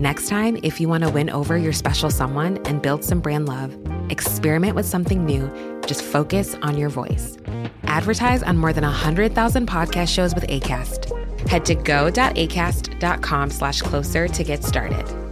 Next time, if you want to win over your special someone and build some brand love, experiment with something new. Just focus on your voice. Advertise on more than 100,000 podcast shows with ACAST. Head to go.acast.com slash closer to get started.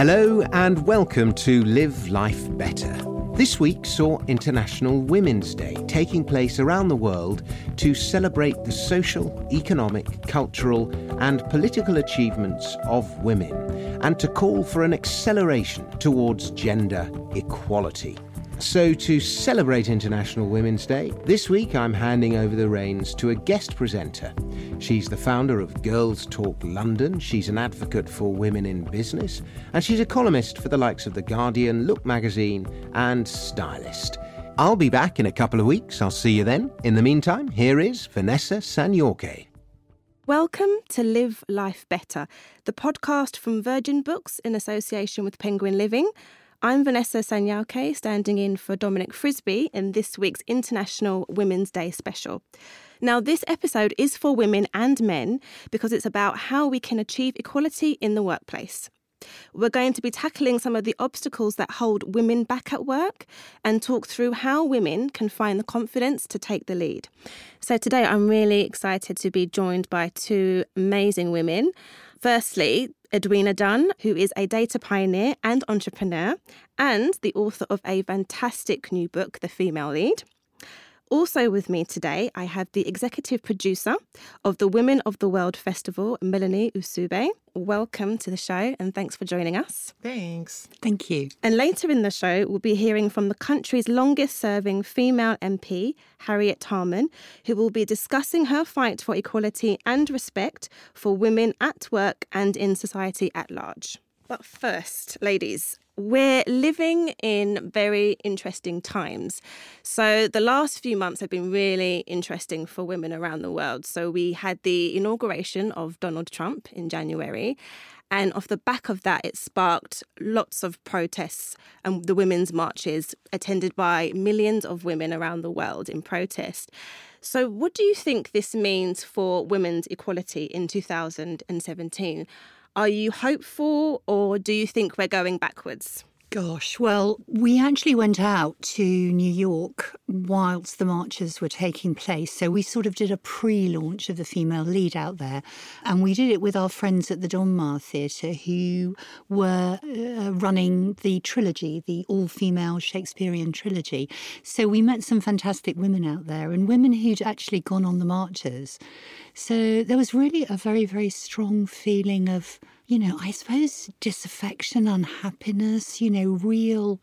Hello and welcome to Live Life Better. This week saw International Women's Day taking place around the world to celebrate the social, economic, cultural, and political achievements of women and to call for an acceleration towards gender equality. So, to celebrate International Women's Day, this week I'm handing over the reins to a guest presenter. She's the founder of Girls Talk London, she's an advocate for women in business, and she's a columnist for the likes of The Guardian, Look magazine, and Stylist. I'll be back in a couple of weeks. I'll see you then. In the meantime, here is Vanessa Sanyauke. Welcome to Live Life Better, the podcast from Virgin Books in association with Penguin Living. I'm Vanessa Sanyauke, standing in for Dominic Frisby in this week's International Women's Day special. Now, this episode is for women and men because it's about how we can achieve equality in the workplace. We're going to be tackling some of the obstacles that hold women back at work and talk through how women can find the confidence to take the lead. So, today I'm really excited to be joined by two amazing women. Firstly, Edwina Dunn, who is a data pioneer and entrepreneur, and the author of a fantastic new book, The Female Lead. Also with me today, I have the executive producer of the Women of the World Festival, Melanie Eusebe. Welcome to the show and thanks for joining us. Thanks. Thank you. And later in the show, we'll be hearing from the country's longest serving female MP, Harriet Harman, who will be discussing her fight for equality and respect for women at work and in society at large. But first, ladies, we're living in very interesting times. So, the last few months have been really interesting for women around the world. So, we had the inauguration of Donald Trump in January. And off the back of that, it sparked lots of protests and the women's marches attended by millions of women around the world in protest. So, what do you think this means for women's equality in 2017? Are you hopeful or do you think we're going backwards? Gosh, well, we actually went out to New York whilst the marches were taking place. So we sort of did a pre launch of the female lead out there. And we did it with our friends at the Donmar Theatre who were uh, running the trilogy, the all female Shakespearean trilogy. So we met some fantastic women out there and women who'd actually gone on the marches. So there was really a very, very strong feeling of you know, I suppose disaffection, unhappiness, you know, real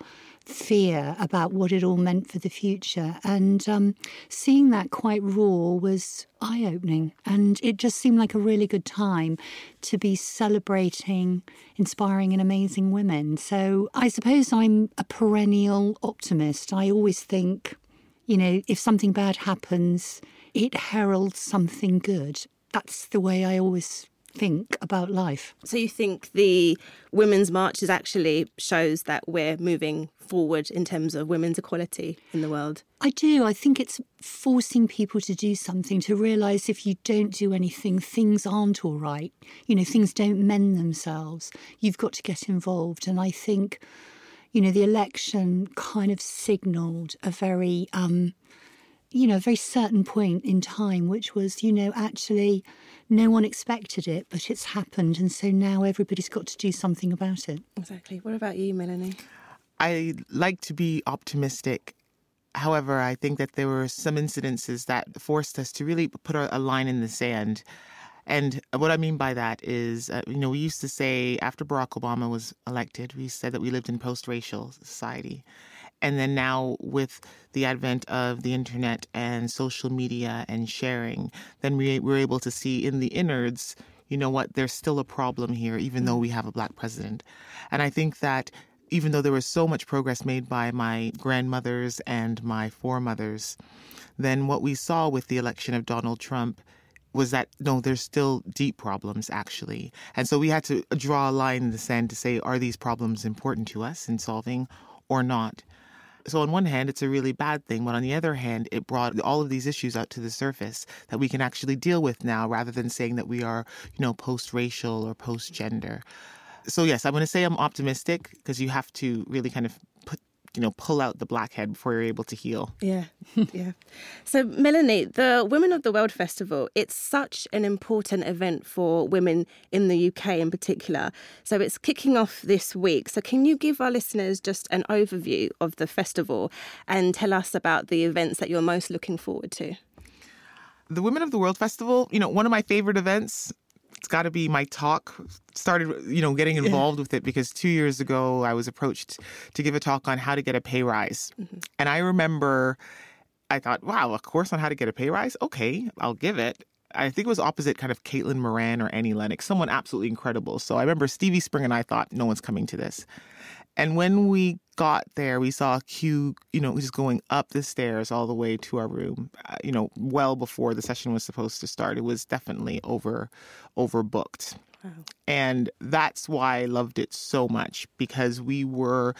fear about what it all meant for the future. And um, seeing that quite raw was eye opening. And it just seemed like a really good time to be celebrating inspiring and amazing women. So I suppose I'm a perennial optimist. I always think, you know, if something bad happens, it heralds something good. That's the way I always think about life. So you think the Women's Marches actually shows that we're moving forward in terms of women's equality in the world? I do. I think it's forcing people to do something, to realise if you don't do anything, things aren't all right. You know, things don't mend themselves. You've got to get involved. And I think, you know, the election kind of signalled a very, um, you know, a very certain point in time, which was, you know, actually no one expected it, but it's happened. And so now everybody's got to do something about it. Exactly. What about you, Melanie? I like to be optimistic. However, I think that there were some incidences that forced us to really put a line in the sand. And what I mean by that is, uh, you know, we used to say after Barack Obama was elected, we said that we lived in post racial society. And then now, with the advent of the internet and social media and sharing, then we were able to see in the innards, you know what, there's still a problem here, even though mm-hmm. we have a black president. And I think that even though there was so much progress made by my grandmothers and my foremothers, then what we saw with the election of Donald Trump was that no, there's still deep problems actually. And so we had to draw a line in the sand to say, are these problems important to us in solving or not? So on one hand, it's a really bad thing, but on the other hand, it brought all of these issues out to the surface that we can actually deal with now, rather than saying that we are, you know, post-racial or post-gender. So yes, I'm going to say I'm optimistic because you have to really kind of put you know pull out the blackhead before you're able to heal. Yeah, yeah. So Melanie, the Women of the World Festival, it's such an important event for women in the UK in particular. So it's kicking off this week. So can you give our listeners just an overview of the festival and tell us about the events that you're most looking forward to? The Women of the World Festival, you know, one of my favorite events it's got to be my talk started you know getting involved with it because two years ago i was approached to give a talk on how to get a pay rise mm-hmm. and i remember i thought wow a course on how to get a pay rise okay i'll give it I think it was opposite kind of Caitlin Moran or Annie Lennox, someone absolutely incredible. So I remember Stevie Spring and I thought, no one's coming to this. And when we got there, we saw a queue, you know, just going up the stairs all the way to our room, uh, you know, well before the session was supposed to start. It was definitely over overbooked. Wow. And that's why I loved it so much because we were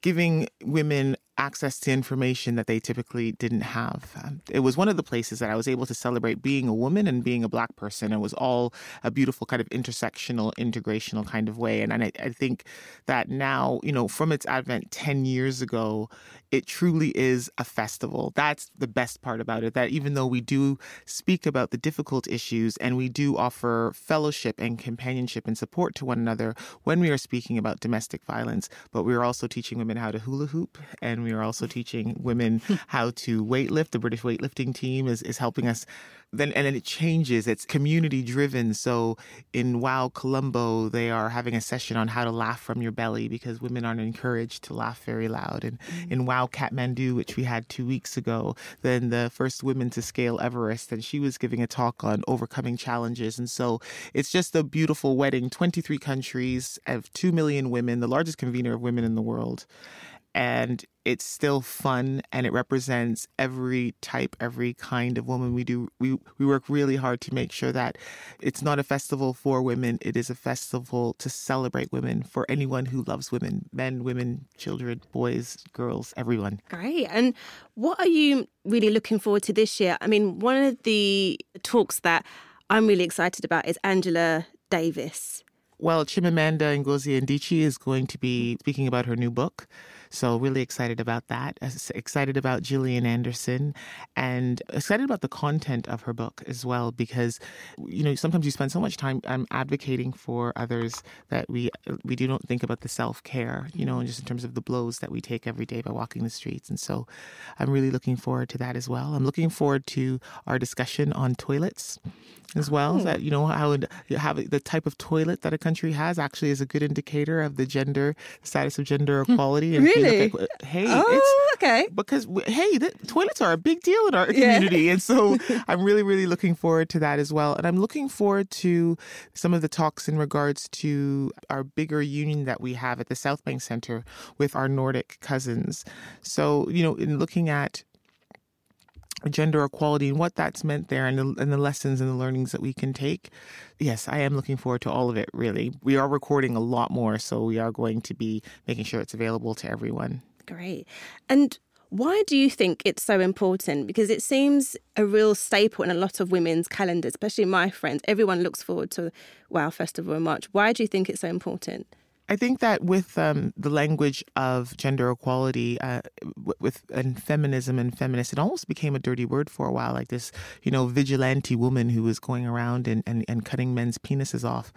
giving women access to information that they typically didn't have. Um, it was one of the places that I was able to celebrate being a woman and being a black person. It was all a beautiful kind of intersectional, integrational kind of way. And, and I, I think that now, you know, from its advent 10 years ago, it truly is a festival. That's the best part about it. That even though we do speak about the difficult issues and we do offer fellowship and companionship and support to one another when we are speaking about domestic violence, but we are also teaching women how to hula hoop and we are also teaching women how to weightlift. The British weightlifting team is, is helping us then and then it changes. It's community driven. So in Wow Colombo, they are having a session on how to laugh from your belly because women aren't encouraged to laugh very loud. And mm-hmm. in Wow Kathmandu, which we had two weeks ago, then the first women to scale Everest, and she was giving a talk on overcoming challenges. And so it's just a beautiful wedding. Twenty three countries of two million women, the largest convener of women in the world and it's still fun and it represents every type every kind of woman we do. We we work really hard to make sure that it's not a festival for women. It is a festival to celebrate women for anyone who loves women men women children boys girls everyone. Great. And what are you really looking forward to this year? I mean one of the talks that i'm really excited about is angela davis. Well chimamanda ngozi adichie is going to be speaking about her new book so really excited about that. Excited about Gillian Anderson and excited about the content of her book as well because you know sometimes you spend so much time um, advocating for others that we we do not think about the self-care, you know, just in terms of the blows that we take every day by walking the streets. And so I'm really looking forward to that as well. I'm looking forward to our discussion on toilets as well. Oh. That you know how have the type of toilet that a country has actually is a good indicator of the gender status of gender hmm. equality. And really? Uh, hey, oh, okay. Because hey, the toilets are a big deal in our yeah. community, and so I'm really, really looking forward to that as well. And I'm looking forward to some of the talks in regards to our bigger union that we have at the South Bank Center with our Nordic cousins. So you know, in looking at gender equality and what that's meant there and the, and the lessons and the learnings that we can take. Yes, I am looking forward to all of it, really. We are recording a lot more, so we are going to be making sure it's available to everyone. Great. And why do you think it's so important? Because it seems a real staple in a lot of women's calendars, especially my friends. Everyone looks forward to Wow Festival in March. Why do you think it's so important? I think that with um, the language of gender equality, uh, with and feminism and feminist, it almost became a dirty word for a while. Like this, you know, vigilante woman who was going around and, and, and cutting men's penises off.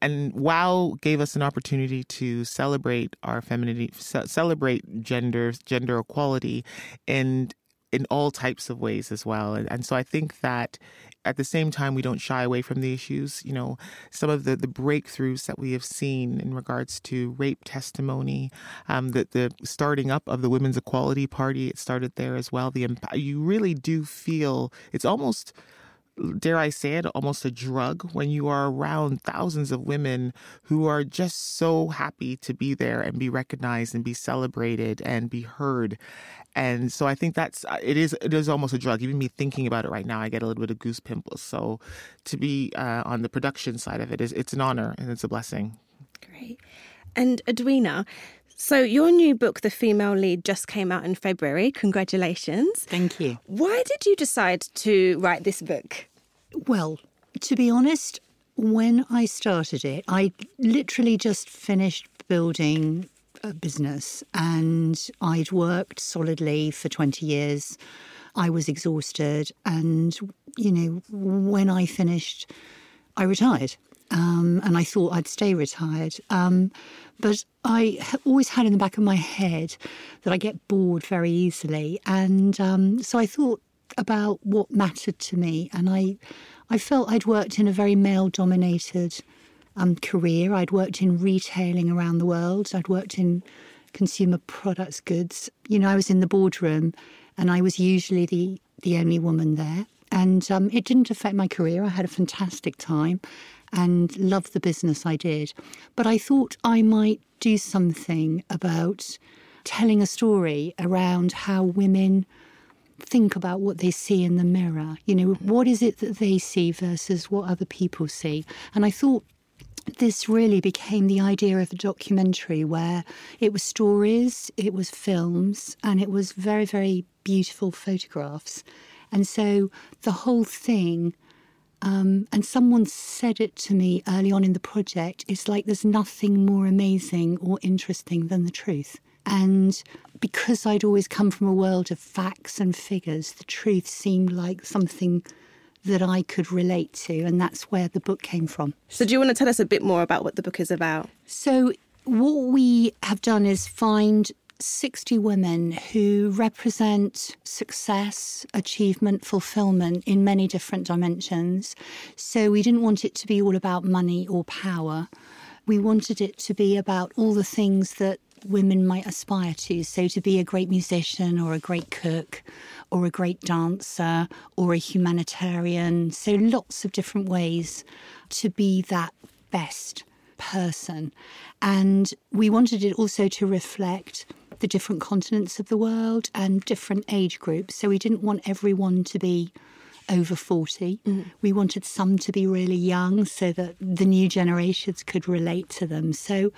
And WOW gave us an opportunity to celebrate our femininity, celebrate gender, gender equality, and in all types of ways as well. And, and so I think that at the same time, we don't shy away from the issues. You know, some of the, the breakthroughs that we have seen in regards to rape testimony, um, the, the starting up of the Women's Equality Party, it started there as well. The You really do feel it's almost dare I say it, almost a drug when you are around thousands of women who are just so happy to be there and be recognized and be celebrated and be heard. And so I think that's uh, it is it is almost a drug. Even me thinking about it right now, I get a little bit of goose pimples. So to be uh, on the production side of it is it's an honor and it's a blessing. Great. And Edwina, so your new book, The Female Lead, just came out in February. Congratulations. Thank you. Why did you decide to write this book? Well, to be honest, when I started it, I literally just finished building a business and I'd worked solidly for 20 years. I was exhausted. And, you know, when I finished, I retired. Um, and I thought I'd stay retired. Um, but I always had in the back of my head that I get bored very easily. And um, so I thought about what mattered to me. And I, I felt I'd worked in a very male dominated um, career. I'd worked in retailing around the world. I'd worked in consumer products goods. You know, I was in the boardroom and I was usually the, the only woman there. And um, it didn't affect my career. I had a fantastic time and loved the business I did. But I thought I might do something about telling a story around how women think about what they see in the mirror. You know, mm-hmm. what is it that they see versus what other people see? And I thought this really became the idea of a documentary where it was stories, it was films, and it was very, very beautiful photographs. And so the whole thing, um, and someone said it to me early on in the project, it's like there's nothing more amazing or interesting than the truth. And because I'd always come from a world of facts and figures, the truth seemed like something that I could relate to, and that's where the book came from. So, do you want to tell us a bit more about what the book is about? So, what we have done is find 60 women who represent success, achievement, fulfillment in many different dimensions. So, we didn't want it to be all about money or power. We wanted it to be about all the things that women might aspire to. So, to be a great musician or a great cook or a great dancer or a humanitarian. So, lots of different ways to be that best person. And we wanted it also to reflect the different continents of the world and different age groups. So, we didn't want everyone to be over 40. Mm. We wanted some to be really young so that the new generations could relate to them. So,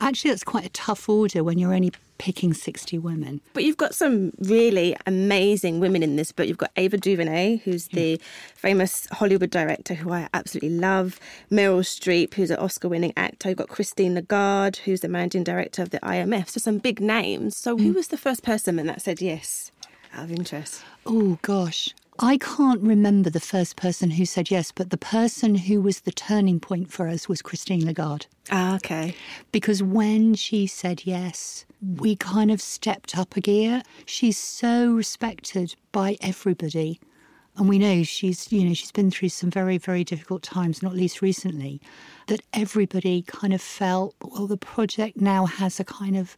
Actually, that's quite a tough order when you're only picking 60 women. But you've got some really amazing women in this book. You've got Ava DuVernay, who's the famous Hollywood director who I absolutely love, Meryl Streep, who's an Oscar winning actor. You've got Christine Lagarde, who's the managing director of the IMF. So some big names. So who mm. was the first person that said yes out of interest? Oh, gosh. I can't remember the first person who said yes, but the person who was the turning point for us was Christine Lagarde. Ah, okay. Because when she said yes, we kind of stepped up a gear. She's so respected by everybody. And we know she's, you know, she's been through some very, very difficult times, not least recently, that everybody kind of felt, well, the project now has a kind of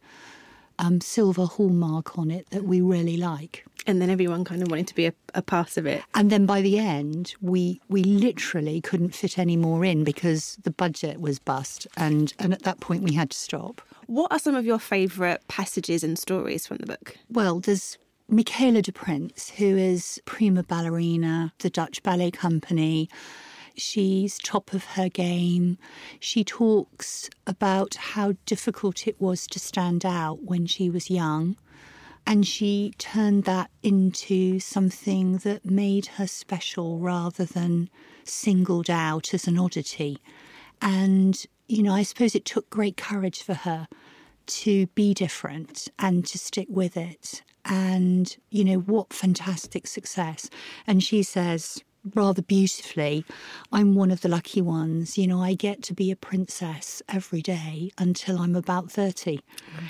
um, silver hallmark on it that we really like. And then everyone kind of wanted to be a, a, part of it. And then by the end, we we literally couldn't fit any more in because the budget was bust, and and at that point we had to stop. What are some of your favourite passages and stories from the book? Well, there's Michaela de Prince, who is prima ballerina, the Dutch Ballet Company. She's top of her game. She talks about how difficult it was to stand out when she was young. And she turned that into something that made her special rather than singled out as an oddity. And, you know, I suppose it took great courage for her to be different and to stick with it. And, you know, what fantastic success. And she says, rather beautifully, I'm one of the lucky ones. You know, I get to be a princess every day until I'm about 30.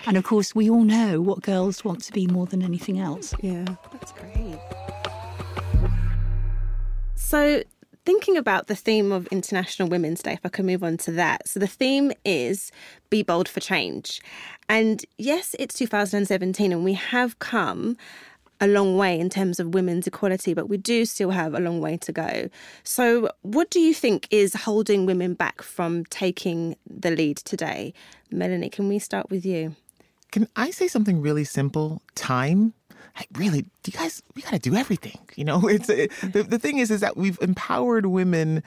And of course, we all know what girls want to be more than anything else. Yeah, that's great. So, thinking about the theme of International Women's Day, if I can move on to that. So, the theme is Be Bold for Change. And yes, it's 2017, and we have come a long way in terms of women's equality, but we do still have a long way to go. So, what do you think is holding women back from taking the lead today? Melanie, can we start with you? Can I say something really simple? Time. Like, really, do you guys, we got to do everything. You know, it's it, the, the thing is, is that we've empowered women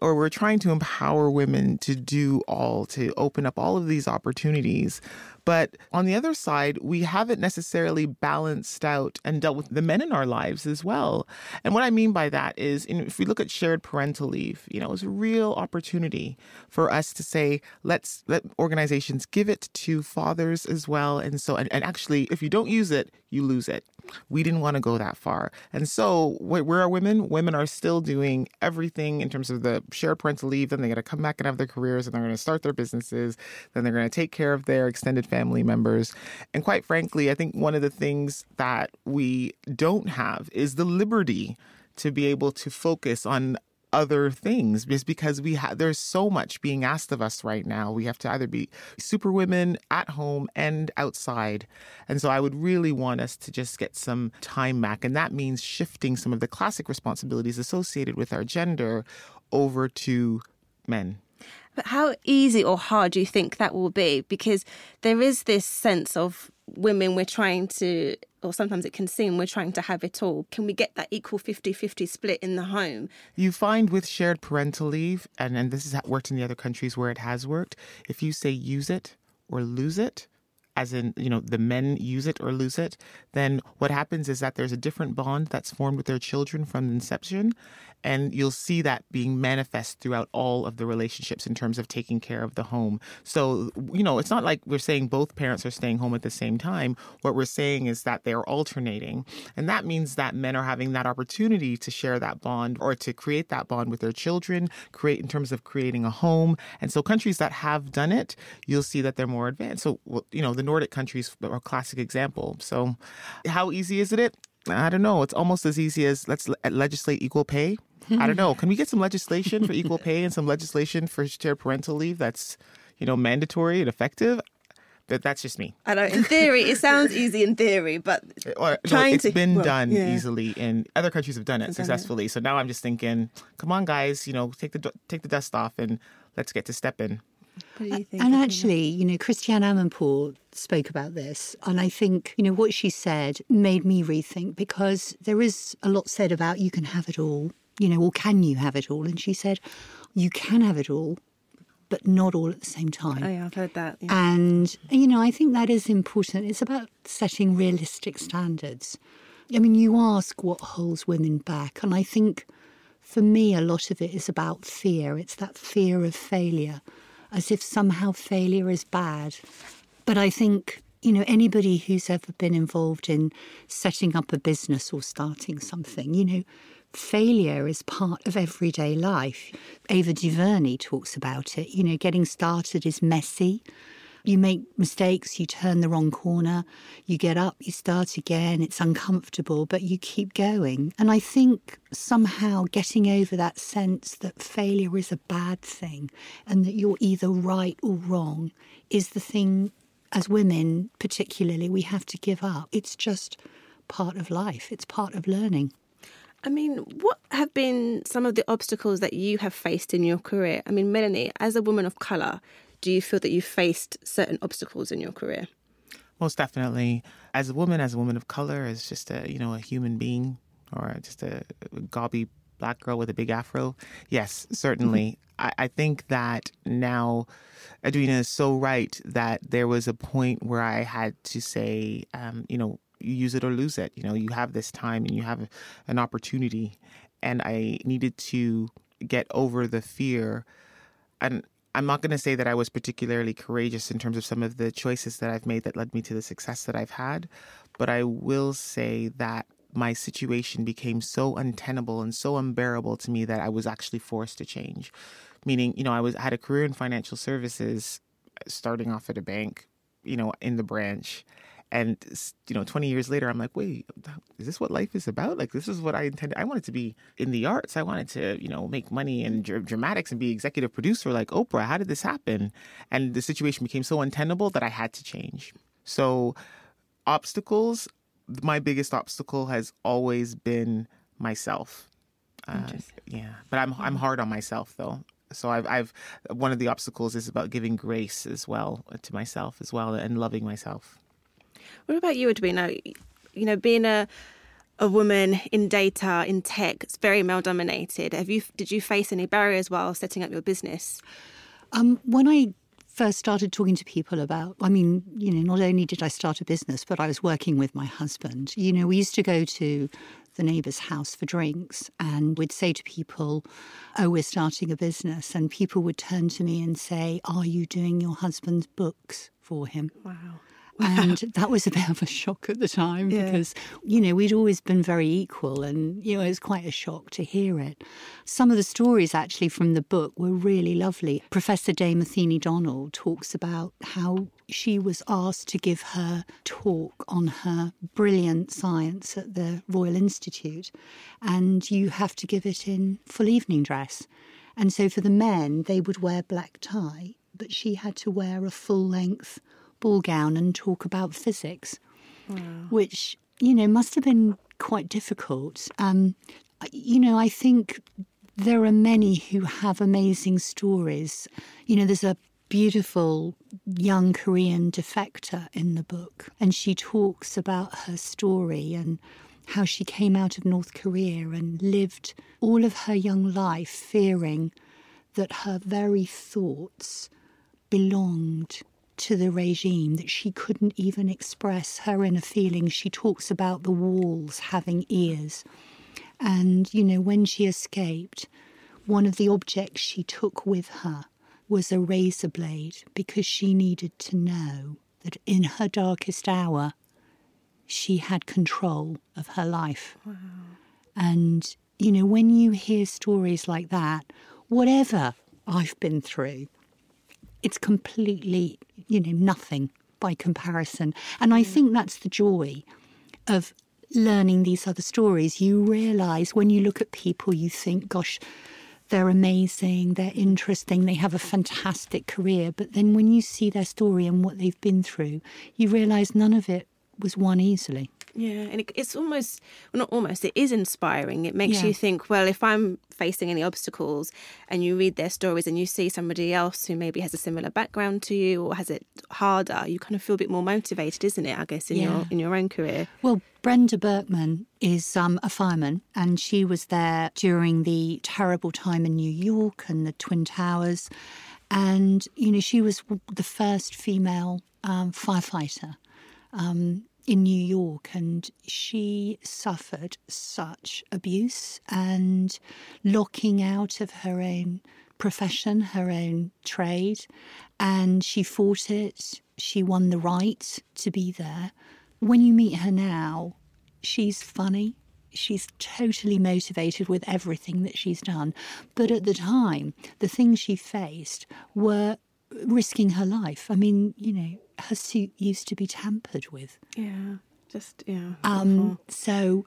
or we're trying to empower women to do all, to open up all of these opportunities. But on the other side, we haven't necessarily balanced out and dealt with the men in our lives as well. And what I mean by that is, if we look at shared parental leave, you know, it's a real opportunity for us to say, let's let organizations give it to fathers as well. And so, and, and actually, if you don't use it, you lose it. We didn't want to go that far. And so, where are women? Women are still doing everything in terms of the shared parental leave. Then they got to come back and have their careers and they're going to start their businesses. Then they're going to take care of their extended family members. And quite frankly, I think one of the things that we don't have is the liberty to be able to focus on other things just because we have there's so much being asked of us right now. We have to either be super women at home and outside. And so i would really want us to just get some time back. And that means shifting some of the classic responsibilities associated with our gender over to men how easy or hard do you think that will be? Because there is this sense of women, we're trying to, or sometimes it can seem we're trying to have it all. Can we get that equal 50 50 split in the home? You find with shared parental leave, and, and this has worked in the other countries where it has worked, if you say use it or lose it, as in, you know, the men use it or lose it, then what happens is that there's a different bond that's formed with their children from inception. And you'll see that being manifest throughout all of the relationships in terms of taking care of the home. So, you know, it's not like we're saying both parents are staying home at the same time. What we're saying is that they're alternating. And that means that men are having that opportunity to share that bond or to create that bond with their children, create in terms of creating a home. And so countries that have done it, you'll see that they're more advanced. So, you know, the Nordic countries are a classic example. So, how easy is it? I don't know. It's almost as easy as let's legislate equal pay. I don't know. Can we get some legislation for equal pay and some legislation for shared parental leave that's, you know, mandatory and effective? But that's just me. I know. In theory, it sounds easy in theory, but uh, or, trying no, it's to, been well, done yeah. easily, and other countries have done it Done successfully. So now I'm just thinking, come on, guys, you know, take the take the dust off and let's get to step in. What do you think? And actually, you know, Christiane Amanpour spoke about this. And I think, you know, what she said made me rethink because there is a lot said about you can have it all, you know, or can you have it all? And she said, you can have it all, but not all at the same time. Oh, yeah, I've heard that. Yeah. And, you know, I think that is important. It's about setting realistic standards. I mean, you ask what holds women back. And I think for me, a lot of it is about fear. It's that fear of failure, as if somehow failure is bad. But I think, you know, anybody who's ever been involved in setting up a business or starting something, you know, failure is part of everyday life. Ava DuVernay talks about it. You know, getting started is messy. You make mistakes, you turn the wrong corner, you get up, you start again, it's uncomfortable, but you keep going. And I think somehow getting over that sense that failure is a bad thing and that you're either right or wrong is the thing, as women particularly, we have to give up. It's just part of life, it's part of learning. I mean, what have been some of the obstacles that you have faced in your career? I mean, Melanie, as a woman of colour, do you feel that you faced certain obstacles in your career? Most definitely. As a woman, as a woman of color, as just a you know a human being, or just a gobby black girl with a big afro. Yes, certainly. I, I think that now Edwina is so right that there was a point where I had to say, um, you know, you use it or lose it. You know, you have this time and you have an opportunity. And I needed to get over the fear. And I'm not going to say that I was particularly courageous in terms of some of the choices that I've made that led me to the success that I've had. But I will say that my situation became so untenable and so unbearable to me that I was actually forced to change. Meaning, you know, I was I had a career in financial services, uh, starting off at a bank, you know, in the branch, and you know 20 years later i'm like wait is this what life is about? Like this is what i intended i wanted to be in the arts. I wanted to you know make money in dr- dramatics and be executive producer like oprah. How did this happen? And the situation became so untenable that i had to change. So obstacles my biggest obstacle has always been myself. Uh, yeah but i'm i'm hard on myself though. So I've, I've one of the obstacles is about giving grace as well to myself as well and loving myself what about you, Edwina? You know, being a a woman in data in tech, it's very male dominated. Have you did you face any barriers while setting up your business? Um, when I first started talking to people about, I mean, you know, not only did I start a business, but I was working with my husband. You know, we used to go to the neighbour's house for drinks and we'd say to people, Oh, we're starting a business. And people would turn to me and say, Are you doing your husband's books for him? Wow. And that was a bit of a shock at the time yeah. because, you know, we'd always been very equal and, you know, it was quite a shock to hear it. Some of the stories actually from the book were really lovely. Professor Dame Athene Donald talks about how she was asked to give her talk on her brilliant science at the Royal Institute, and you have to give it in full evening dress. And so for the men, they would wear black tie, but she had to wear a full length ball gown and talk about physics, wow. which, you know, must have been quite difficult. Um, you know, I think there are many who have amazing stories. You know, there's a beautiful young Korean defector in the book, and she talks about her story and how she came out of North Korea and lived all of her young life fearing that her very thoughts belonged to the regime that she couldn't even express her inner feelings. She talks about the walls having ears. And, you know, when she escaped, one of the objects she took with her was a razor blade because she needed to know that in her darkest hour, she had control of her life. Wow. And, you know, when you hear stories like that, whatever I've been through, it's completely, you know, nothing by comparison. And I mm. think that's the joy of learning these other stories. You realize when you look at people, you think, gosh, they're amazing, they're interesting, they have a fantastic career. But then when you see their story and what they've been through, you realize none of it was won easily. Yeah, and it, it's almost, well, not almost, it is inspiring. It makes yeah. you think, well, if I'm facing any obstacles and you read their stories and you see somebody else who maybe has a similar background to you or has it harder, you kind of feel a bit more motivated, isn't it, I guess, in, yeah. your, in your own career? Well, Brenda Berkman is um, a fireman, and she was there during the terrible time in New York and the Twin Towers. And, you know, she was the first female um, firefighter. Um, in New York, and she suffered such abuse and locking out of her own profession, her own trade, and she fought it. She won the right to be there. When you meet her now, she's funny. She's totally motivated with everything that she's done. But at the time, the things she faced were risking her life. I mean, you know, her suit used to be tampered with. Yeah, just yeah. Um, so,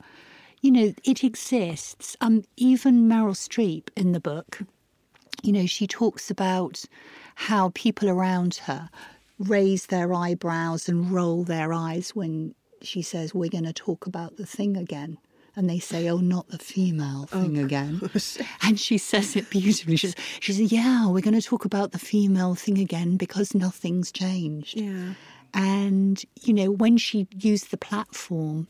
you know, it exists. Um, even Meryl Streep in the book, you know, she talks about how people around her raise their eyebrows and roll their eyes when she says, "We're going to talk about the thing again." And they say, "Oh, not the female oh, thing oh, again." And she says it beautifully. She says, "She says, yeah, we're going to talk about the female thing again because nothing's changed." Yeah. And, you know, when she used the platform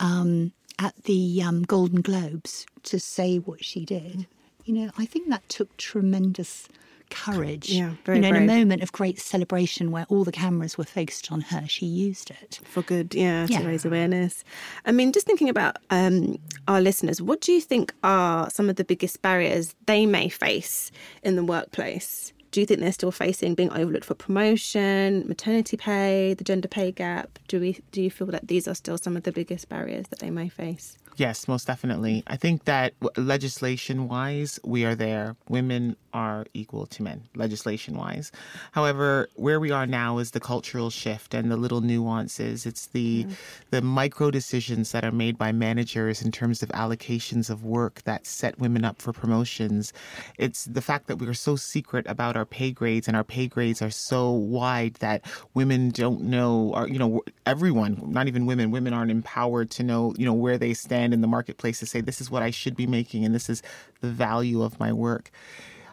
um, at the um, Golden Globes to say what she did, you know, I think that took tremendous courage. Yeah, very You know, in a moment of great celebration where all the cameras were focused on her, she used it. for good, yeah, to Yeah. raise awareness. I mean, just thinking about um, our listeners, what do you think are some of the biggest barriers they may face in the workplace? Do you think they're still facing being overlooked for promotion, maternity pay, the gender pay gap? Do we do you feel that these are still some of the biggest barriers that they may face? Yes, most definitely. I think that legislation wise, we are there. Women are equal to men, legislation wise. However, where we are now is the cultural shift and the little nuances. It's the mm-hmm. the micro decisions that are made by managers in terms of allocations of work that set women up for promotions. It's the fact that we are so secret about our pay grades and our pay grades are so wide that women don't know or you know everyone, not even women, women aren't empowered to know, you know, where they stand in the marketplace to say this is what I should be making and this is the value of my work.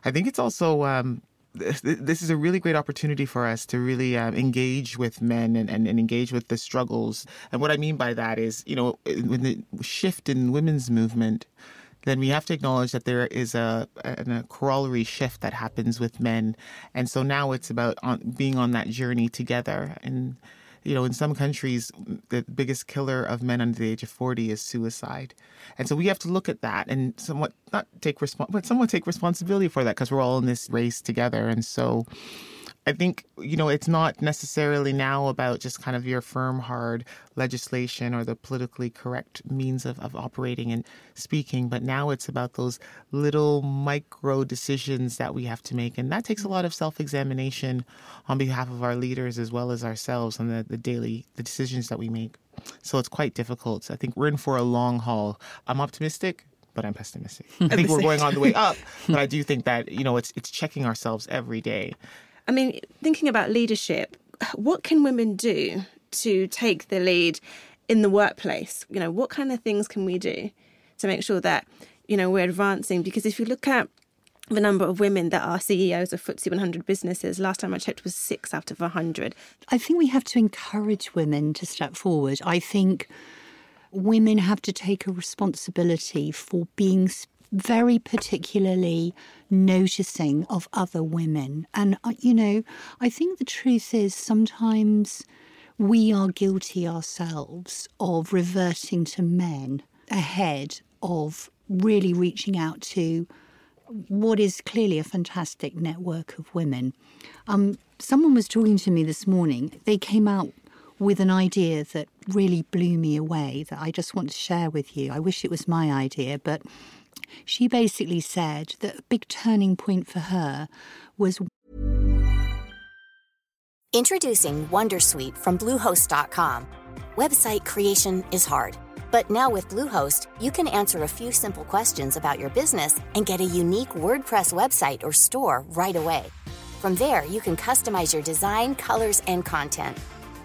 I think it's also um, this, is a really great opportunity for us to really um, engage with men and, and, and engage with the struggles. And what I mean by that is, you know, when the shift in women's movement, then we have to acknowledge that there is a, a, a corollary shift that happens with men. And so now it's about on, being on that journey together. And, you know, in some countries, the biggest killer of men under the age of 40 is suicide. And so we have to look at that and somewhat not take respons- but somewhat take responsibility for that because we're all in this race together. And so I think, you know, it's not necessarily now about just kind of your firm, hard legislation or the politically correct means of, of operating and speaking, but now it's about those little micro decisions that we have to make. And that takes a lot of self examination on behalf of our leaders as well as ourselves on the, the daily the decisions that we make. So it's quite difficult. I think we're in for a long haul. I'm optimistic, but I'm pessimistic. I think we're going on the way up, but I do think that, you know, it's it's checking ourselves every day. I mean, thinking about leadership, what can women do to take the lead in the workplace? You know, what kind of things can we do to make sure that, you know, we're advancing? Because if you look at the number of women that are CEOs of FTSE 100 businesses, last time I checked was six out of 100. I think we have to encourage women to step forward. I think women have to take a responsibility for being very particularly noticing of other women. And, uh, you know, I think the truth is sometimes we are guilty ourselves of reverting to men ahead of really reaching out to what is clearly a fantastic network of women. Um, someone was talking to me this morning. They came out with an idea that really blew me away that I just want to share with you. I wish it was my idea, but she basically said that a big turning point for her was Introducing Wondersuite from Bluehost.com. Website creation is hard, but now with Bluehost, you can answer a few simple questions about your business and get a unique WordPress website or store right away. From there, you can customize your design, colors, and content.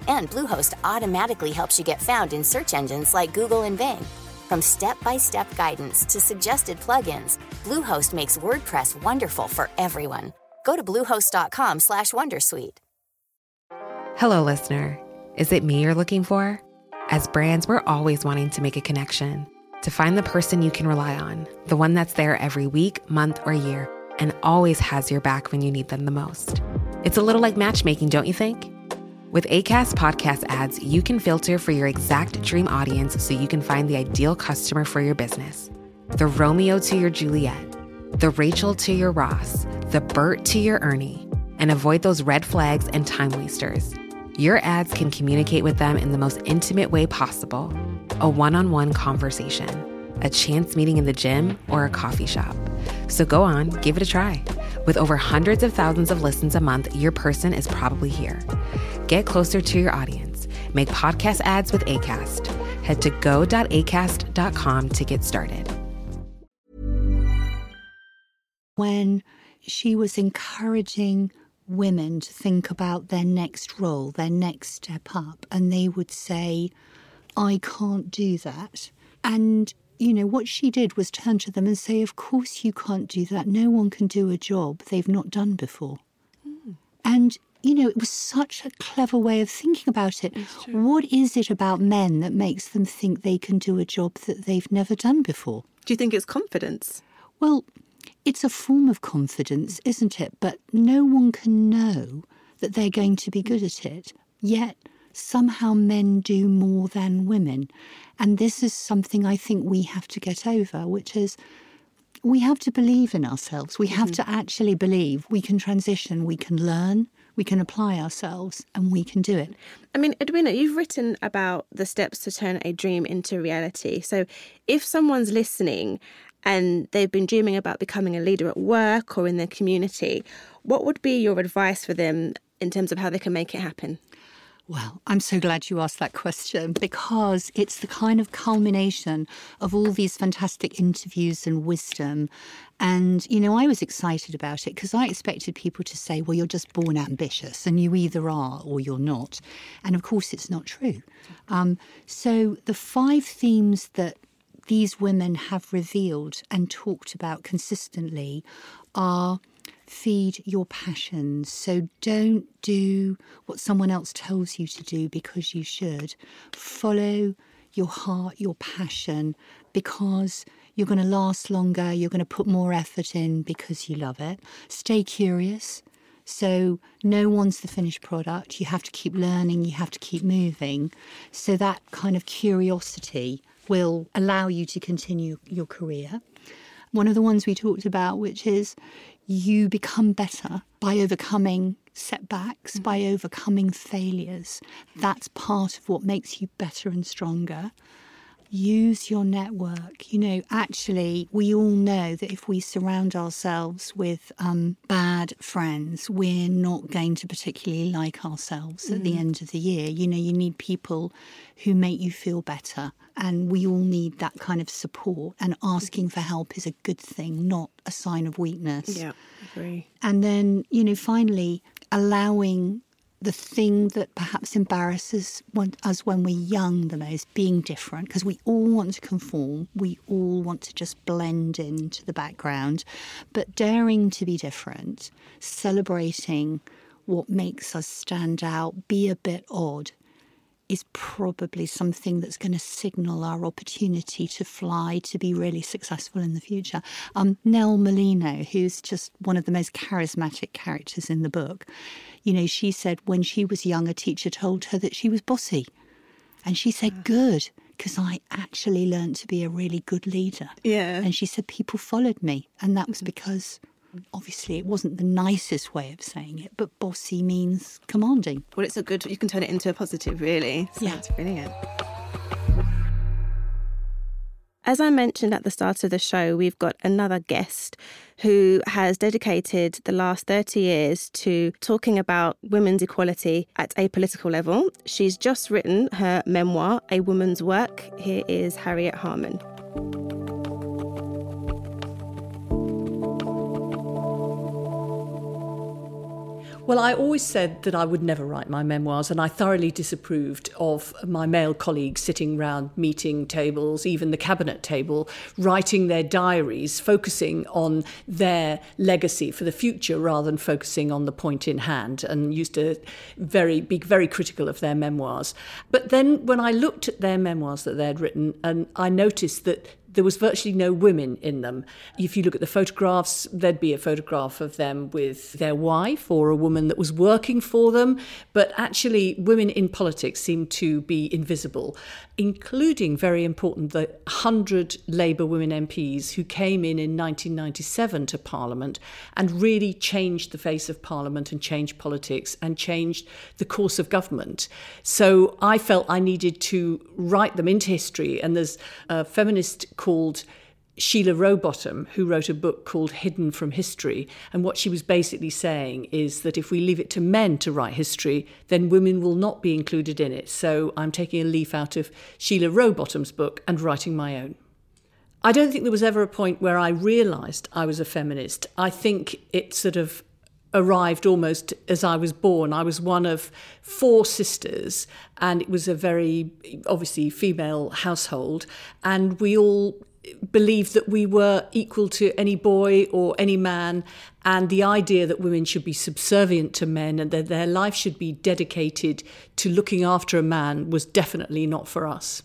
And Bluehost automatically helps you get found in search engines like Google and Bing. From step-by-step guidance to suggested plugins, Bluehost makes WordPress wonderful for everyone. Go to bluehost.com/wondersuite. Hello, listener. Is it me you're looking for? As brands, we're always wanting to make a connection, to find the person you can rely on, the one that's there every week, month, or year, and always has your back when you need them the most. It's a little like matchmaking, don't you think? With ACAST podcast ads, you can filter for your exact dream audience so you can find the ideal customer for your business. The Romeo to your Juliet, the Rachel to your Ross, the Bert to your Ernie, and avoid those red flags and time wasters. Your ads can communicate with them in the most intimate way possible a one on one conversation, a chance meeting in the gym, or a coffee shop. So go on, give it a try. With over hundreds of thousands of listens a month, your person is probably here. Get closer to your audience. Make podcast ads with ACAST. Head to go.acast.com to get started. when she was encouraging women to think about their next role, their next step up, and they would say, I can't do that. And, you know, what she did was turn to them and say, Of course you can't do that. No one can do a job they've not done before. Hmm. And you know, it was such a clever way of thinking about it. What is it about men that makes them think they can do a job that they've never done before? Do you think it's confidence? Well, it's a form of confidence, isn't it? But no one can know that they're going to be good at it. Yet somehow men do more than women. And this is something I think we have to get over, which is we have to believe in ourselves. We have mm-hmm. to actually believe we can transition, we can learn, we can apply ourselves, and we can do it. I mean, Edwina, you've written about the steps to turn a dream into reality. So if someone's listening and they've been dreaming about becoming a leader at work or in their community, what would be your advice for them in terms of how they can make it happen? Well, I'm so glad you asked that question because it's the kind of culmination of all these fantastic interviews and wisdom. And, you know, I was excited about it because I expected people to say, well, you're just born ambitious and you either are or you're not. And of course, it's not true. Um, so the five themes that these women have revealed and talked about consistently are feed your passions. So don't do what someone else tells you to do because you should. Follow your heart, your passion, because you're going to last longer, you're going to put more effort in because you love it. Stay curious. So, no one's the finished product. You have to keep learning, you have to keep moving. So, that kind of curiosity will allow you to continue your career. One of the ones we talked about, which is you become better by overcoming setbacks, mm-hmm. by overcoming failures. That's part of what makes you better and stronger. Use your network. You know, actually, we all know that if we surround ourselves with um, bad friends, we're not going to particularly like ourselves mm-hmm. at the mm. end of the year. You know, you need people who make you feel better and we all need that kind of support. And asking for help is a good thing, not a sign of weakness. Yeah, agree. And then, you know, finally, allowing the thing that perhaps embarrasses us when we're young the most, being different, because we all want to conform, we all want to just blend into the background, but daring to be different, celebrating what makes us stand out, be a bit odd, is probably something that's going to signal our opportunity to fly to be really successful in the future. Um, Nell Molino, who's just one of the most charismatic characters in the book, you know, she said when she was young, a teacher told her that she was bossy. And she said, good, because I actually learned to be a really good leader. Yeah. And she said people followed me. And that was because obviously it wasn't the nicest way of saying it, but bossy means commanding. Well, it's a good, you can turn it into a positive, really. So yeah. That's brilliant. As I mentioned at the start of the show, we've got another guest who has dedicated the last 30 years to talking about women's equality at a political level. She's just written her memoir, A Woman's Work. Here is Harriet Harman. Well, I always said that I would never write my memoirs, and I thoroughly disapproved of my male colleagues sitting round meeting tables, even the cabinet table, writing their diaries, focusing on their legacy for the future rather than focusing on the point in hand, and used to very be very critical of their memoirs. But then when I looked at their memoirs that they'd written, and I noticed that there was virtually no women in them. If you look at the photographs, there'd be a photograph of them with their wife or a woman that was working for them, but actually, women in politics seem to be invisible, including very important the 100 Labour women MPs who came in in 1997 to Parliament and really changed the face of Parliament and changed politics and changed the course of government. So I felt I needed to write them into history, and there's a feminist called Sheila Rowbotham, who wrote a book called Hidden from History. And what she was basically saying is that if we leave it to men to write history, then women will not be included in it. So I'm taking a leaf out of Sheila Rowbotham's book and writing my own. I don't think there was ever a point where I realised I was a feminist. I think it sort of arrived almost as I was born. I was one of four sisters, and it was a very obviously female household, and we all believed that we were equal to any boy or any man, and the idea that women should be subservient to men and that their life should be dedicated to looking after a man was definitely not for us.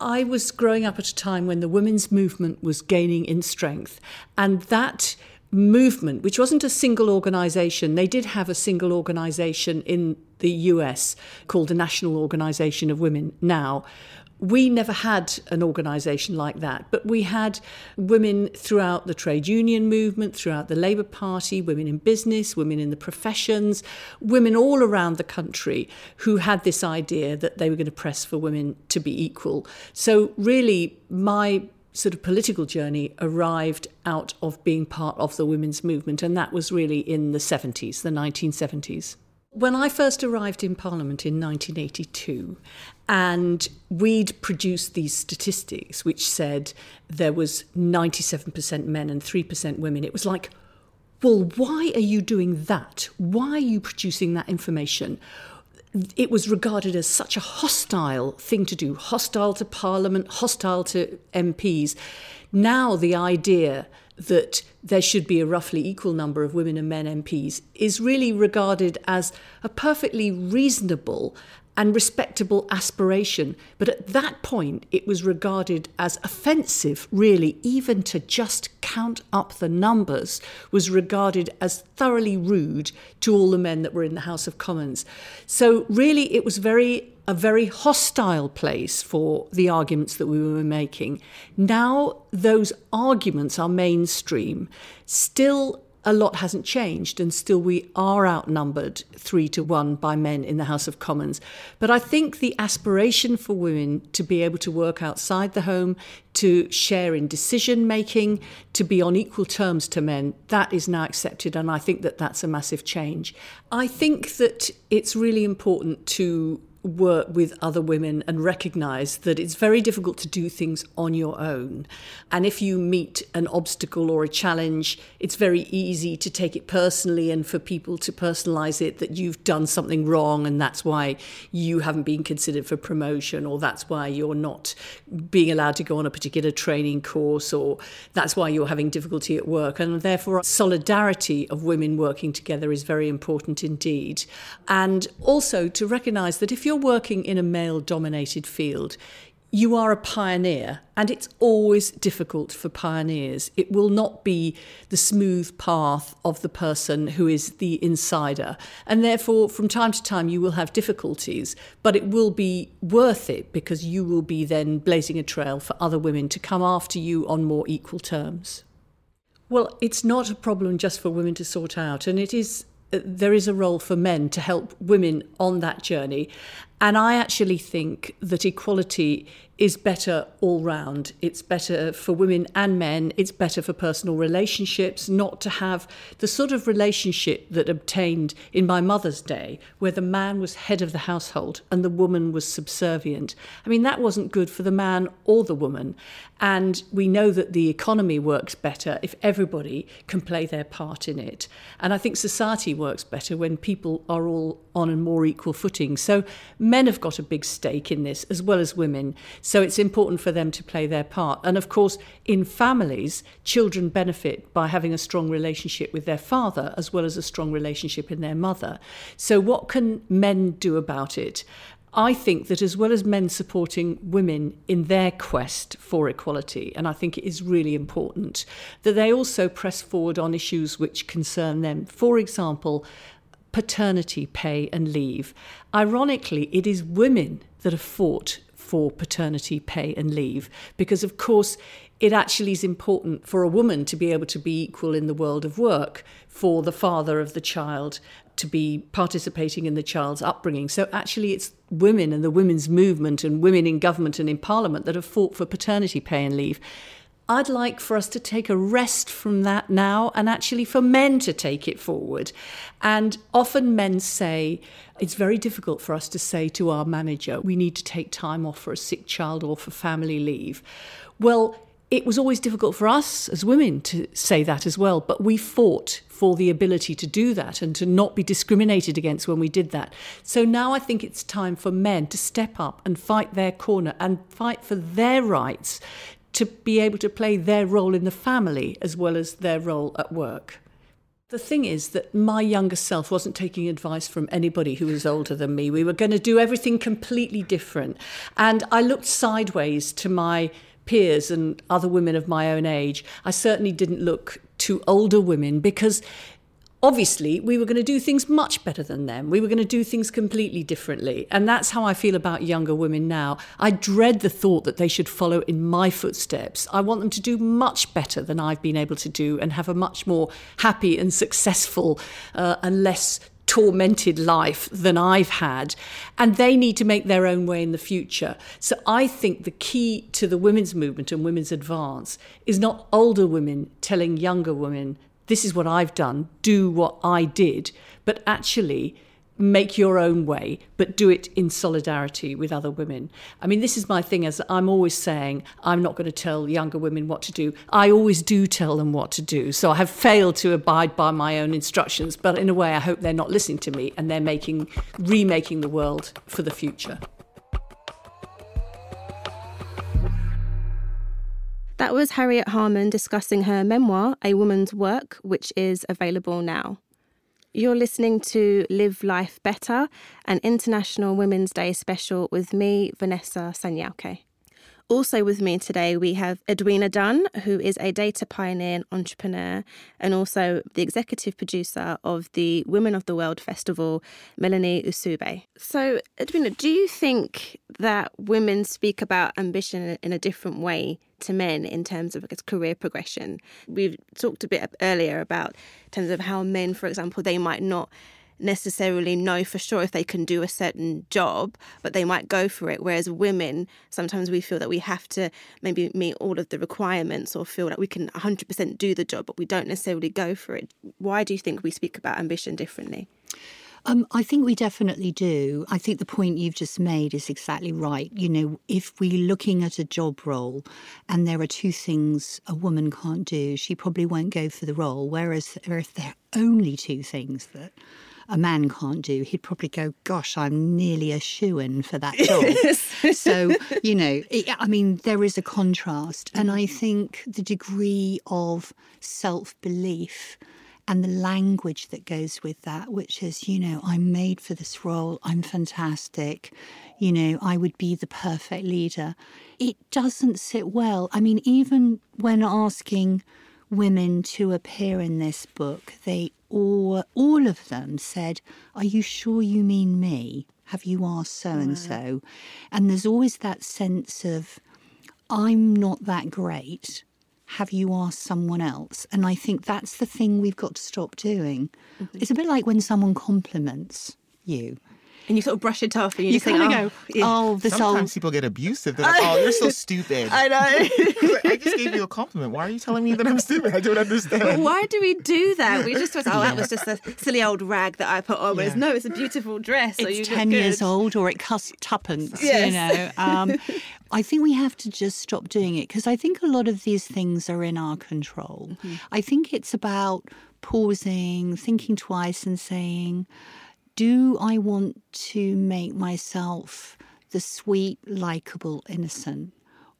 I was growing up at a time when the women's movement was gaining in strength, and that movement, which wasn't a single organization, they did have a single organization in the US called the National Organization of Women now we never had an organisation like that, but we had women throughout the trade union movement, throughout the Labour Party, women in business, women in the professions, women all around the country who had this idea that they were going to press for women to be equal. So, really, my sort of political journey arrived out of being part of the women's movement, and that was really in the 70s, the 1970s. When I first arrived in Parliament in 1982, and we'd produced these statistics which said there was 97% men and 3% women, it was like, well, why are you doing that? Why are you producing that information? It was regarded as such a hostile thing to do, hostile to Parliament, hostile to MPs. Now, the idea that there should be a roughly equal number of women and men MPs is really regarded as a perfectly reasonable and respectable aspiration. But at that point, it was regarded as offensive, really, even to just count up the numbers was regarded as thoroughly rude to all the men that were in the House of Commons. So, really, it was very a very hostile place for the arguments that we were making. Now those arguments are mainstream. Still, a lot hasn't changed, and still we are outnumbered three to one by men in the House of Commons. But I think the aspiration for women to be able to work outside the home, to share in decision making, to be on equal terms to men, that is now accepted, and I think that that's a massive change. I think that it's really important to work with other women and recognize that it's very difficult to do things on your own. And if you meet an obstacle or a challenge, it's very easy to take it personally and for people to personalize it that you've done something wrong and that's why you haven't been considered for promotion or that's why you're not being allowed to go on a particular training course or that's why you're having difficulty at work. And therefore, solidarity of women working together is very important indeed. And also to recognize that if you're you're working in a male dominated field, you are a pioneer, and it's always difficult for pioneers. It will not be the smooth path of the person who is the insider. And therefore, from time to time, you will have difficulties, but it will be worth it because you will be then blazing a trail for other women to come after you on more equal terms. Well, it's not a problem just for women to sort out, and it is there is a role for men to help women on that journey. And I actually think that equality is better all round. It's better for women and men. It's better for personal relationships not to have the sort of relationship that obtained in my mother's day, where the man was head of the household and the woman was subservient. I mean, that wasn't good for the man or the woman. And we know that the economy works better if everybody can play their part in it. And I think society works better when people are all on a more equal footing. So men have got a big stake in this as well as women. So it's important for them to play their part. And of course, in families, children benefit by having a strong relationship with their father as well as a strong relationship in their mother. So, what can men do about it? I think that as well as men supporting women in their quest for equality, and I think it is really important, that they also press forward on issues which concern them. For example, paternity pay and leave. Ironically, it is women that have fought for paternity pay and leave because, of course, it actually is important for a woman to be able to be equal in the world of work, for the father of the child to be participating in the child's upbringing. So actually, it's women and the women's movement and women in government and in parliament that have fought for paternity pay and leave. I'd like for us to take a rest from that now and actually for men to take it forward. And often men say, it's very difficult for us to say to our manager, we need to take time off for a sick child or for family leave. Well, it was always difficult for us as women to say that as well, but we fought for the ability to do that and to not be discriminated against when we did that. So now I think it's time for men to step up and fight their corner and fight for their rights to be able to play their role in the family as well as their role at work. The thing is that my younger self wasn't taking advice from anybody who was older than me. We were going to do everything completely different. And I looked sideways to my peers and other women of my own age. I certainly didn't look to older women because obviously we were going to do things much better than them. We were going to do things completely differently. And that's how I feel about younger women now. I dread the thought that they should follow in my footsteps. I want them to do much better than I've been able to do and have a much more happy and successful uh, and less tormented life than I've had. And they need to make their own way in the future. So I think the key to the women's movement and women's advance is not older women telling younger women this is what I've done, do what I did, but actually make your own way, but do it in solidarity with other women. I mean, this is my thing, as I'm always saying, I'm not going to tell younger women what to do. I always do tell them what to do. So I have failed to abide by my own instructions, but in a way, I hope they're not listening to me and they're making, remaking the world for the future. That was Harriet Harman discussing her memoir, A Woman's Work, which is available now. You're listening to Live Life Better, an International Women's Day special with me, Vanessa Sanyauke. Also with me today, we have Edwina Dunn, who is a data pioneer and entrepreneur, and also the executive producer of the Women of the World Festival, Melanie Eusebe. So, Edwina, do you think that women speak about ambition in a different way to men in terms of I guess, career progression? We've talked a bit earlier about in terms of how men, for example, they might not necessarily know for sure if they can do a certain job, but they might go for it. Whereas women, sometimes we feel that we have to maybe meet all of the requirements or feel that we can 100% do the job, but we don't necessarily go for it. Why do you think we speak about ambition differently? Um, I think we definitely do. I think the point you've just made is exactly right. You know, if we're looking at a job role and there are two things a woman can't do, she probably won't go for the role. Whereas if there are only two things that a man can't do, he'd probably go, Gosh, I'm nearly a shoe in for that job. so, you know, it, I mean, there is a contrast. And I mm-hmm. think the degree of self belief and the language that goes with that, which is, you know, I'm made for this role, I'm fantastic, you know, I would be the perfect leader. It doesn't sit well. I mean, even when asking women to appear in this book, they all, all of them said, Are you sure you mean me? Have you asked so and so? And there's always that sense of, I'm not that great. Have you asked someone else? And I think that's the thing we've got to stop doing. Mm-hmm. It's a bit like when someone compliments you and you sort of brush it off and you, you just think, oh, go, yeah. oh, this Sometimes old... people get abusive. They're like, oh, you're so stupid. I know. I just gave you a compliment. Why are you telling me that I'm stupid? I don't understand. But why do we do that? We just thought, oh, that was just a silly old rag that I put on. Whereas, yeah. no, it's a beautiful dress. It's 10 years old or it costs tuppence, yes. you know. Um, I think we have to just stop doing it because I think a lot of these things are in our control. Mm-hmm. I think it's about pausing, thinking twice and saying, do I want to make myself the sweet, likable, innocent?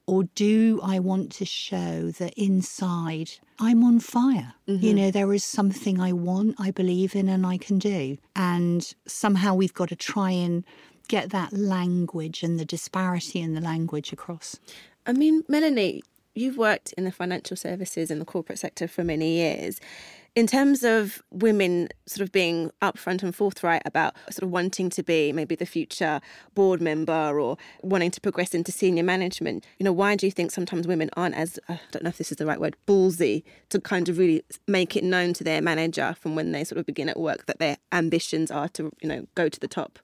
Or do I want to show that inside I'm on fire? Mm-hmm. You know, there is something I want, I believe in, and I can do. And somehow we've got to try and get that language and the disparity in the language across. I mean, Melanie, you've worked in the financial services and the corporate sector for many years in terms of women sort of being upfront and forthright about sort of wanting to be maybe the future board member or wanting to progress into senior management, you know, why do you think sometimes women aren't as, I don't know if this is the right word, ballsy to kind of really make it known to their manager from when they sort of begin at work that their ambitions are to, you know, go to the top?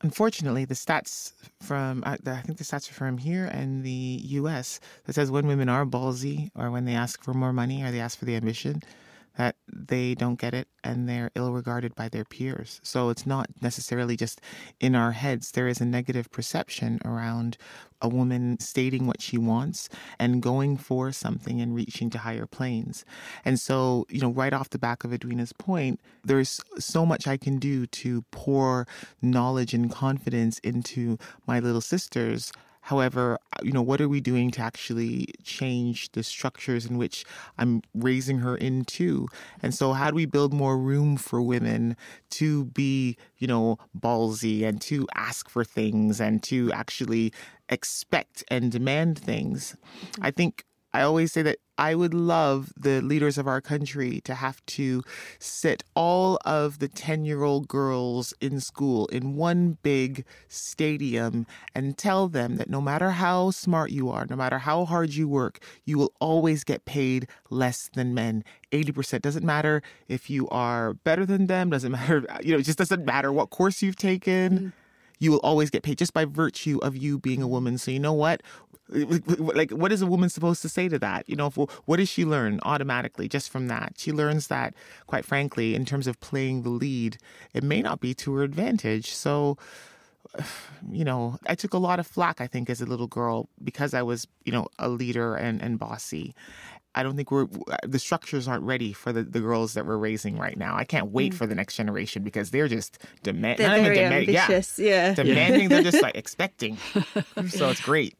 Unfortunately, the stats from I think the stats are from here and the U.S. that says when women are ballsy or when they ask for more money or they ask for the ambition, that they don't get it and they're ill regarded by their peers. So it's not necessarily just in our heads. There is a negative perception around a woman stating what she wants and going for something and reaching to higher planes. And so, you know, right off the back of Edwina's point, there's so much I can do to pour knowledge and confidence into my little sisters However, uh, you know, what are we doing to actually change the structures in which I'm raising her into? And so, how do we build more room for women to be, you know, ballsy and to ask for things and to actually expect and demand things? I think I always say that I would love the leaders of our country to have to sit all of the 10 year old girls in school in one big stadium and tell them that no matter how smart you are, no matter how hard you work, you will always get paid less than men. 80% doesn't matter if you are better than them, doesn't matter, you know, it just doesn't matter what course you've taken. Mm you will always get paid just by virtue of you being a woman. So you know what? Like what is a woman supposed to say to that? You know what does she learn automatically just from that? She learns that quite frankly in terms of playing the lead it may not be to her advantage. So you know i took a lot of flack i think as a little girl because i was you know a leader and, and bossy I don't think we're the structures aren't ready for the, the girls that we're raising right now. I can't wait mm. for the next generation because they're just demanding. They're very demand- ambitious, yeah, yeah. demanding. they're just like expecting. so it's great.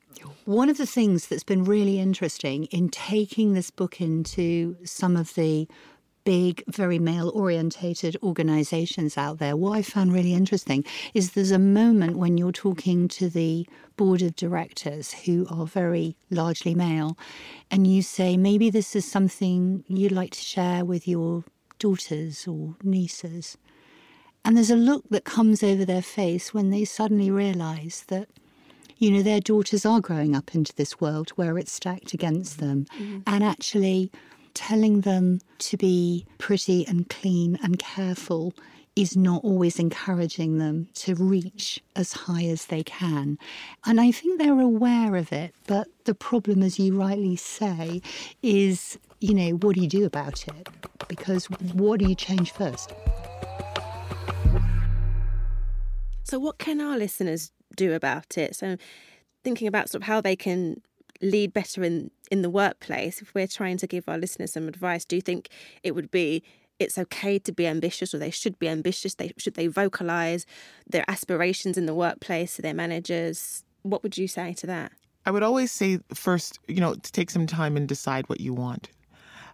One of the things that's been really interesting in taking this book into some of the big, very male orientated organizations out there, what I found really interesting is there's a moment when you're talking to the board of directors who are very largely male, and you say, maybe this is something you'd like to share with your daughters or nieces. And there's a look that comes over their face when they suddenly realize that you know, their daughters are growing up into this world where it's stacked against them. Mm-hmm. And actually, telling them to be pretty and clean and careful is not always encouraging them to reach as high as they can. And I think they're aware of it, but the problem, as you rightly say, is, you know, what do you do about it? Because what do you change first? So, what can our listeners do about it? So, thinking about sort of how they can lead better in in the workplace. If we're trying to give our listeners some advice do you think it would be it's okay to be ambitious or they should be ambitious? They should they vocalize their aspirations in the workplace to their managers? What would you say to that? I would always say first you know to take some time and decide what you want.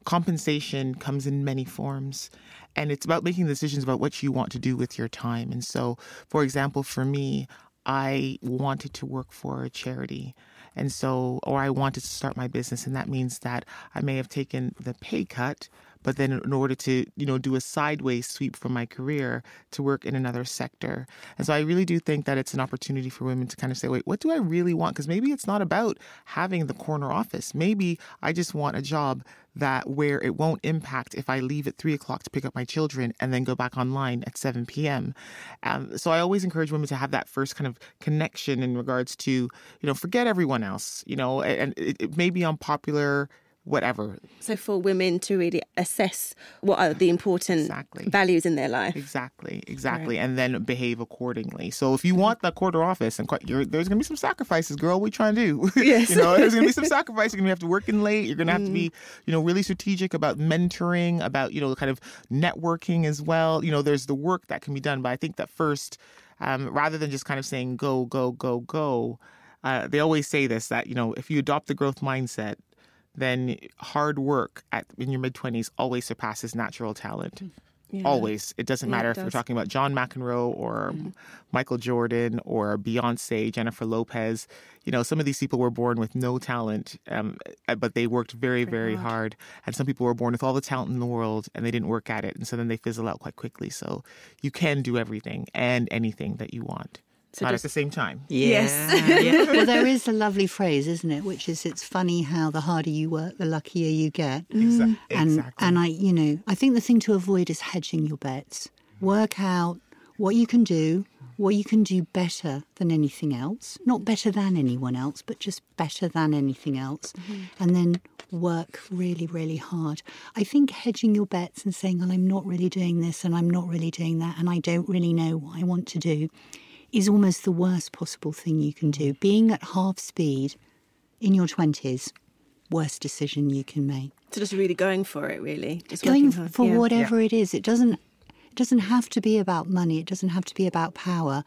Compensation comes in many forms and it's about making decisions about what you want to do with your time. And so for example for me I wanted to work for a charity. And so, or I wanted to start my business. And that means that I may have taken the pay cut, but then in order to, you know, do a sideways sweep for my career to work in another sector. And so I really do think that it's an opportunity for women to kind of say, wait, what do I really want? Because maybe it's not about having the corner office. Maybe I just want a job that where it won't impact if I leave at three o'clock to pick up my children and then go back online at 7 p.m. Um, so I always encourage women to have that first kind of connection in regards to, you know, forget everyone else, you know, and it, it may be unpopular whatever. So for women to really assess what are the important exactly. values in their life. Exactly, exactly, right. and then behave accordingly. So if you want the quarter office, and there's going to be some sacrifices, girl. We trying to do. Yes. you know, there's going to be some sacrifices. You're going to have to work in late. You're going to have mm. to be, you know, really strategic about mentoring, about you know, kind of networking as well. You know, there's the work that can be done, but I think that first, um, rather than just kind of saying go, go, go, go. Uh, they always say this that you know if you adopt the growth mindset then hard work at, in your mid 20s always surpasses natural talent. Yeah. Always. It doesn't matter it if we're talking about John McEnroe or mm-hmm. Michael Jordan or Beyonce, Jennifer Lopez. You know, some of these people were born with no talent, um, uh, but they worked very, very, very hard. hard. And some people were born with all the talent in the world and they didn't work at it. And so then they fizzle out quite quickly. So you can do everything and anything that you want. So Not just, at the same time. Yeah. Yes. yeah. Well, there is a lovely phrase, isn't it? Which is, "It's funny how the harder you work, the luckier you get." Mm. And exactly. and I, you know, I think the thing to avoid is hedging your bets. Work out what you can do, what you can do better than anything else. Not better than anyone else, but just better than anything else. Mm-hmm. And then work really, really hard. I think hedging your bets and saying, well, I'm not really doing this and I'm not really doing that and I don't really know what I want to do is almost the worst possible thing you can do. Being at half speed in your 20s, worst decision you can make. So just really going for it, really. Just going for yeah. whatever yeah. it is. It doesn't it doesn't have to be about money, it doesn't have to be about power.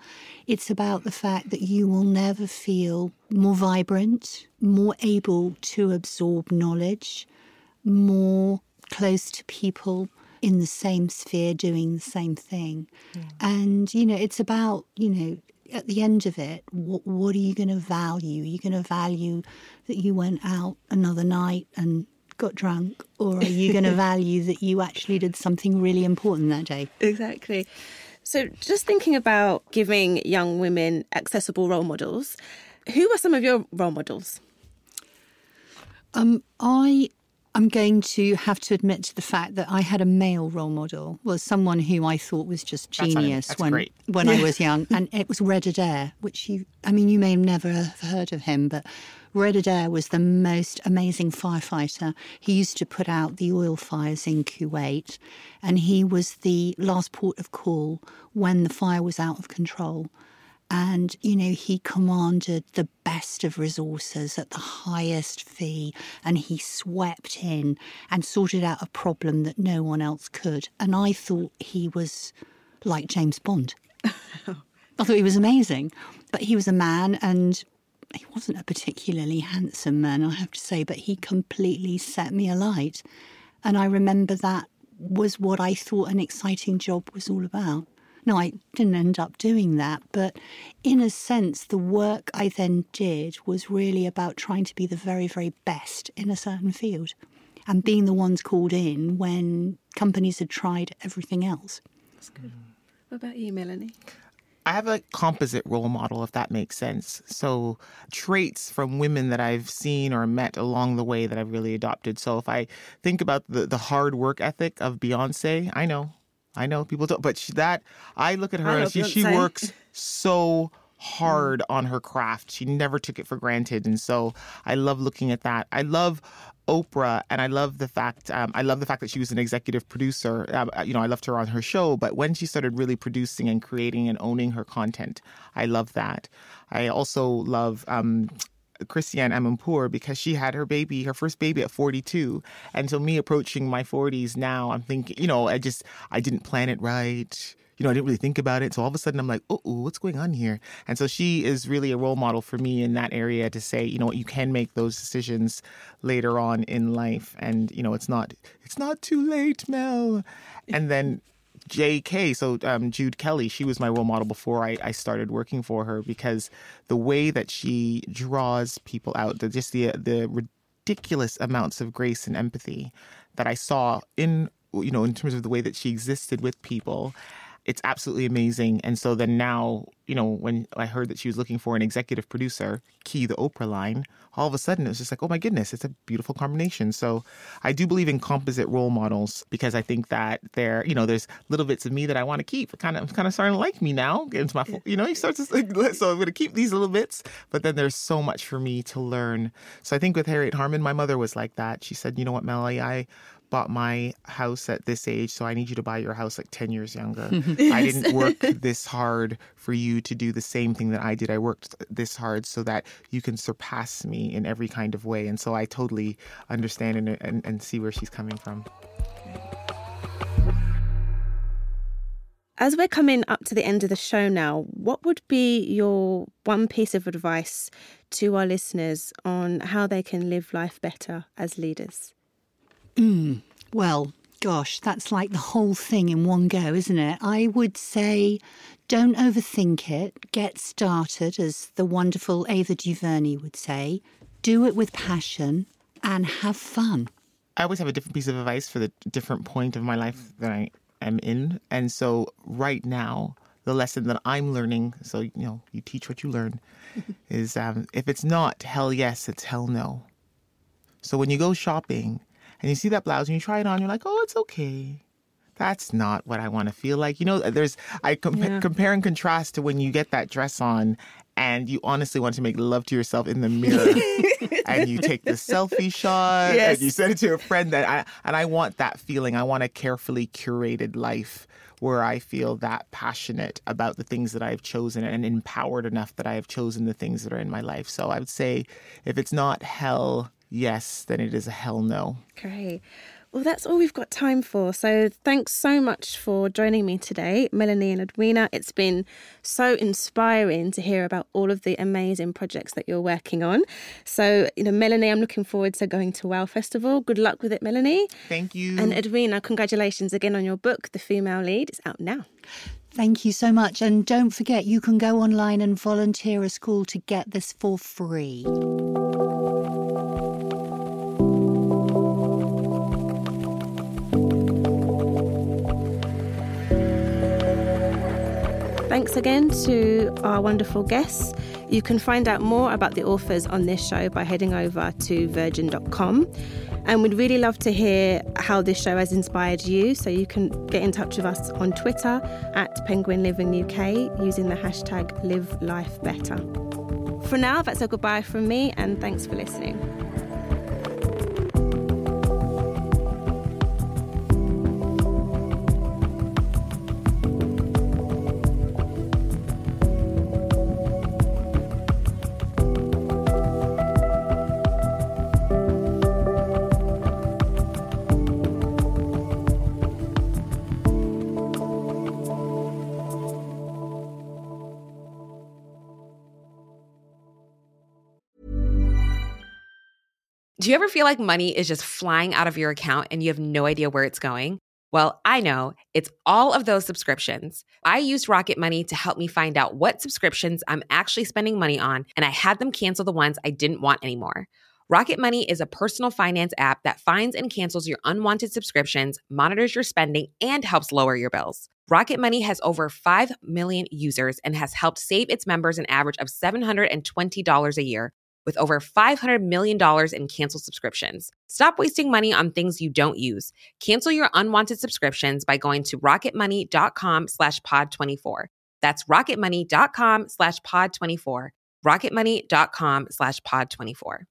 It's about the fact that you will never feel more vibrant, more able to absorb knowledge, more close to people in the same sphere doing the same thing. Yeah. And, you know, it's about, you know, at the end of it, what, what are you going to value? Are you going to value that you went out another night and got drunk, or are you going to value that you actually did something really important that day? Exactly. So, just thinking about giving young women accessible role models, who are some of your role models? Um, I I'm going to have to admit to the fact that I had a male role model, was someone who I thought was just genius that's, when great. when I was young, and it was Red Adair, which you I mean you may have never have heard of him, but Red Adair was the most amazing firefighter. He used to put out the oil fires in Kuwait, and he was the last port of call when the fire was out of control. And, you know, he commanded the best of resources at the highest fee, and he swept in and sorted out a problem that no one else could. And I thought he was like James Bond. I thought he was amazing. But he was a man, and he wasn't a particularly handsome man, I have to say, but he completely set me alight. And I remember that was what I thought an exciting job was all about. No, I didn't end up doing that, but in a sense, the work I then did was really about trying to be the very, very best in a certain field and being the ones called in when companies had tried everything else. That's good. What about you, Melanie? I have a composite role model, if that makes sense. So, traits from women that I've seen or met along the way that I've really adopted. So, if I think about the, the hard work ethic of Beyonce, I know I know people don't, but she, that I look at her and she, she works so hard on her craft. She never took it for granted, and so I love looking at that. I love Oprah, and I love the fact um, I love the fact that she was an executive producer. Um, uh, you know, I loved her on her show, but when she started really producing and creating and owning her content, I love that. I also love um, Christiane Amanpour because she had her baby, her first baby at 42. And so me approaching my 40s now, I'm thinking, you know, I just, I didn't plan it right. You know, I didn't really think about it. So all of a sudden I'm like, oh, what's going on here? And so she is really a role model for me in that area to say, you know you can make those decisions later on in life. And, you know, it's not, it's not too late, Mel. And then JK, so um, Jude Kelly, she was my role model before I, I, started working for her because the way that she draws people out, the, just the the ridiculous amounts of grace and empathy that I saw in you know in terms of the way that she existed with people it's absolutely amazing. And so then now, you know, when I heard that she was looking for an executive producer, key the Oprah line, all of a sudden it was just like, oh my goodness, it's a beautiful combination. So I do believe in composite role models because I think that there, you know, there's little bits of me that I want to keep. Kind of, I'm kind of starting to like me now. Into my, you know, he starts to, so I'm going to keep these little bits, but then there's so much for me to learn. So I think with Harriet Harman, my mother was like that. She said, you know what, Melanie, I bought my house at this age, so I need you to buy your house like 10 years younger. I didn't work this hard for you to do the same thing that I did. I worked this hard so that you can surpass me in every kind of way. And so I totally understand and, and, and see where she's coming from. As we're coming up to the end of the show now, what would be your one piece of advice to our listeners on how they can live life better as leaders? Mm, well, gosh, that's like the whole thing in one go, isn't it? I would say don't overthink it. Get started, as the wonderful Ava DuVernay would say. Do it with passion and have fun. I always have a different piece of advice for the different point of my life that I am in. And so right now, the lesson that I'm learning, so, you know, you teach what you learn, is um, if it's not hell yes, it's hell no. So when you go shopping, and you see that blouse and you try it on, you're like, oh, it's okay. That's not what I want to feel like. You know, there's, I com- yeah. compare and contrast to when you get that dress on and you honestly want to make love to yourself in the mirror and you take the selfie shot yes. and you send it to a friend that I, and I want that feeling. I want a carefully curated life where I feel that passionate about the things that I've chosen and empowered enough that I have chosen the things that are in my life. So I would say if it's not hell, yes, then it is a hell no. Great. Well, that's all we've got time for. So thanks so much for joining me today, Melanie and Edwina. It's been so inspiring to hear about all of the amazing projects that you're working on. So, you know, Melanie, I'm looking forward to going to WOW Festival. Good luck with it, Melanie. Thank you. And Edwina, congratulations again on your book, The Female Lead. It's out now. Thank you so much. And don't forget, you can go online and volunteer a school to get this for free. Thanks again to our wonderful guests. You can find out more about the authors on this show by heading over to virgin.com. And we'd really love to hear how this show has inspired you. So you can get in touch with us on Twitter at Penguin Living UK using the hashtag Live Life Better. For now, that's a goodbye from me, and thanks for listening. You ever feel like money is just flying out of your account and you have no idea where it's going? Well, I know it's all of those subscriptions. I used Rocket Money to help me find out what subscriptions I'm actually spending money on, and I had them cancel the ones I didn't want anymore. Rocket Money is a personal finance app that finds and cancels your unwanted subscriptions, monitors your spending, and helps lower your bills. Rocket Money has over 5 million users and has helped save its members an average of $720 a year with over $500 million in canceled subscriptions. Stop wasting money on things you don't use. Cancel your unwanted subscriptions by going to rocketmoney.com slash pod24. That's rocketmoney.com slash pod24. rocketmoney.com slash pod24.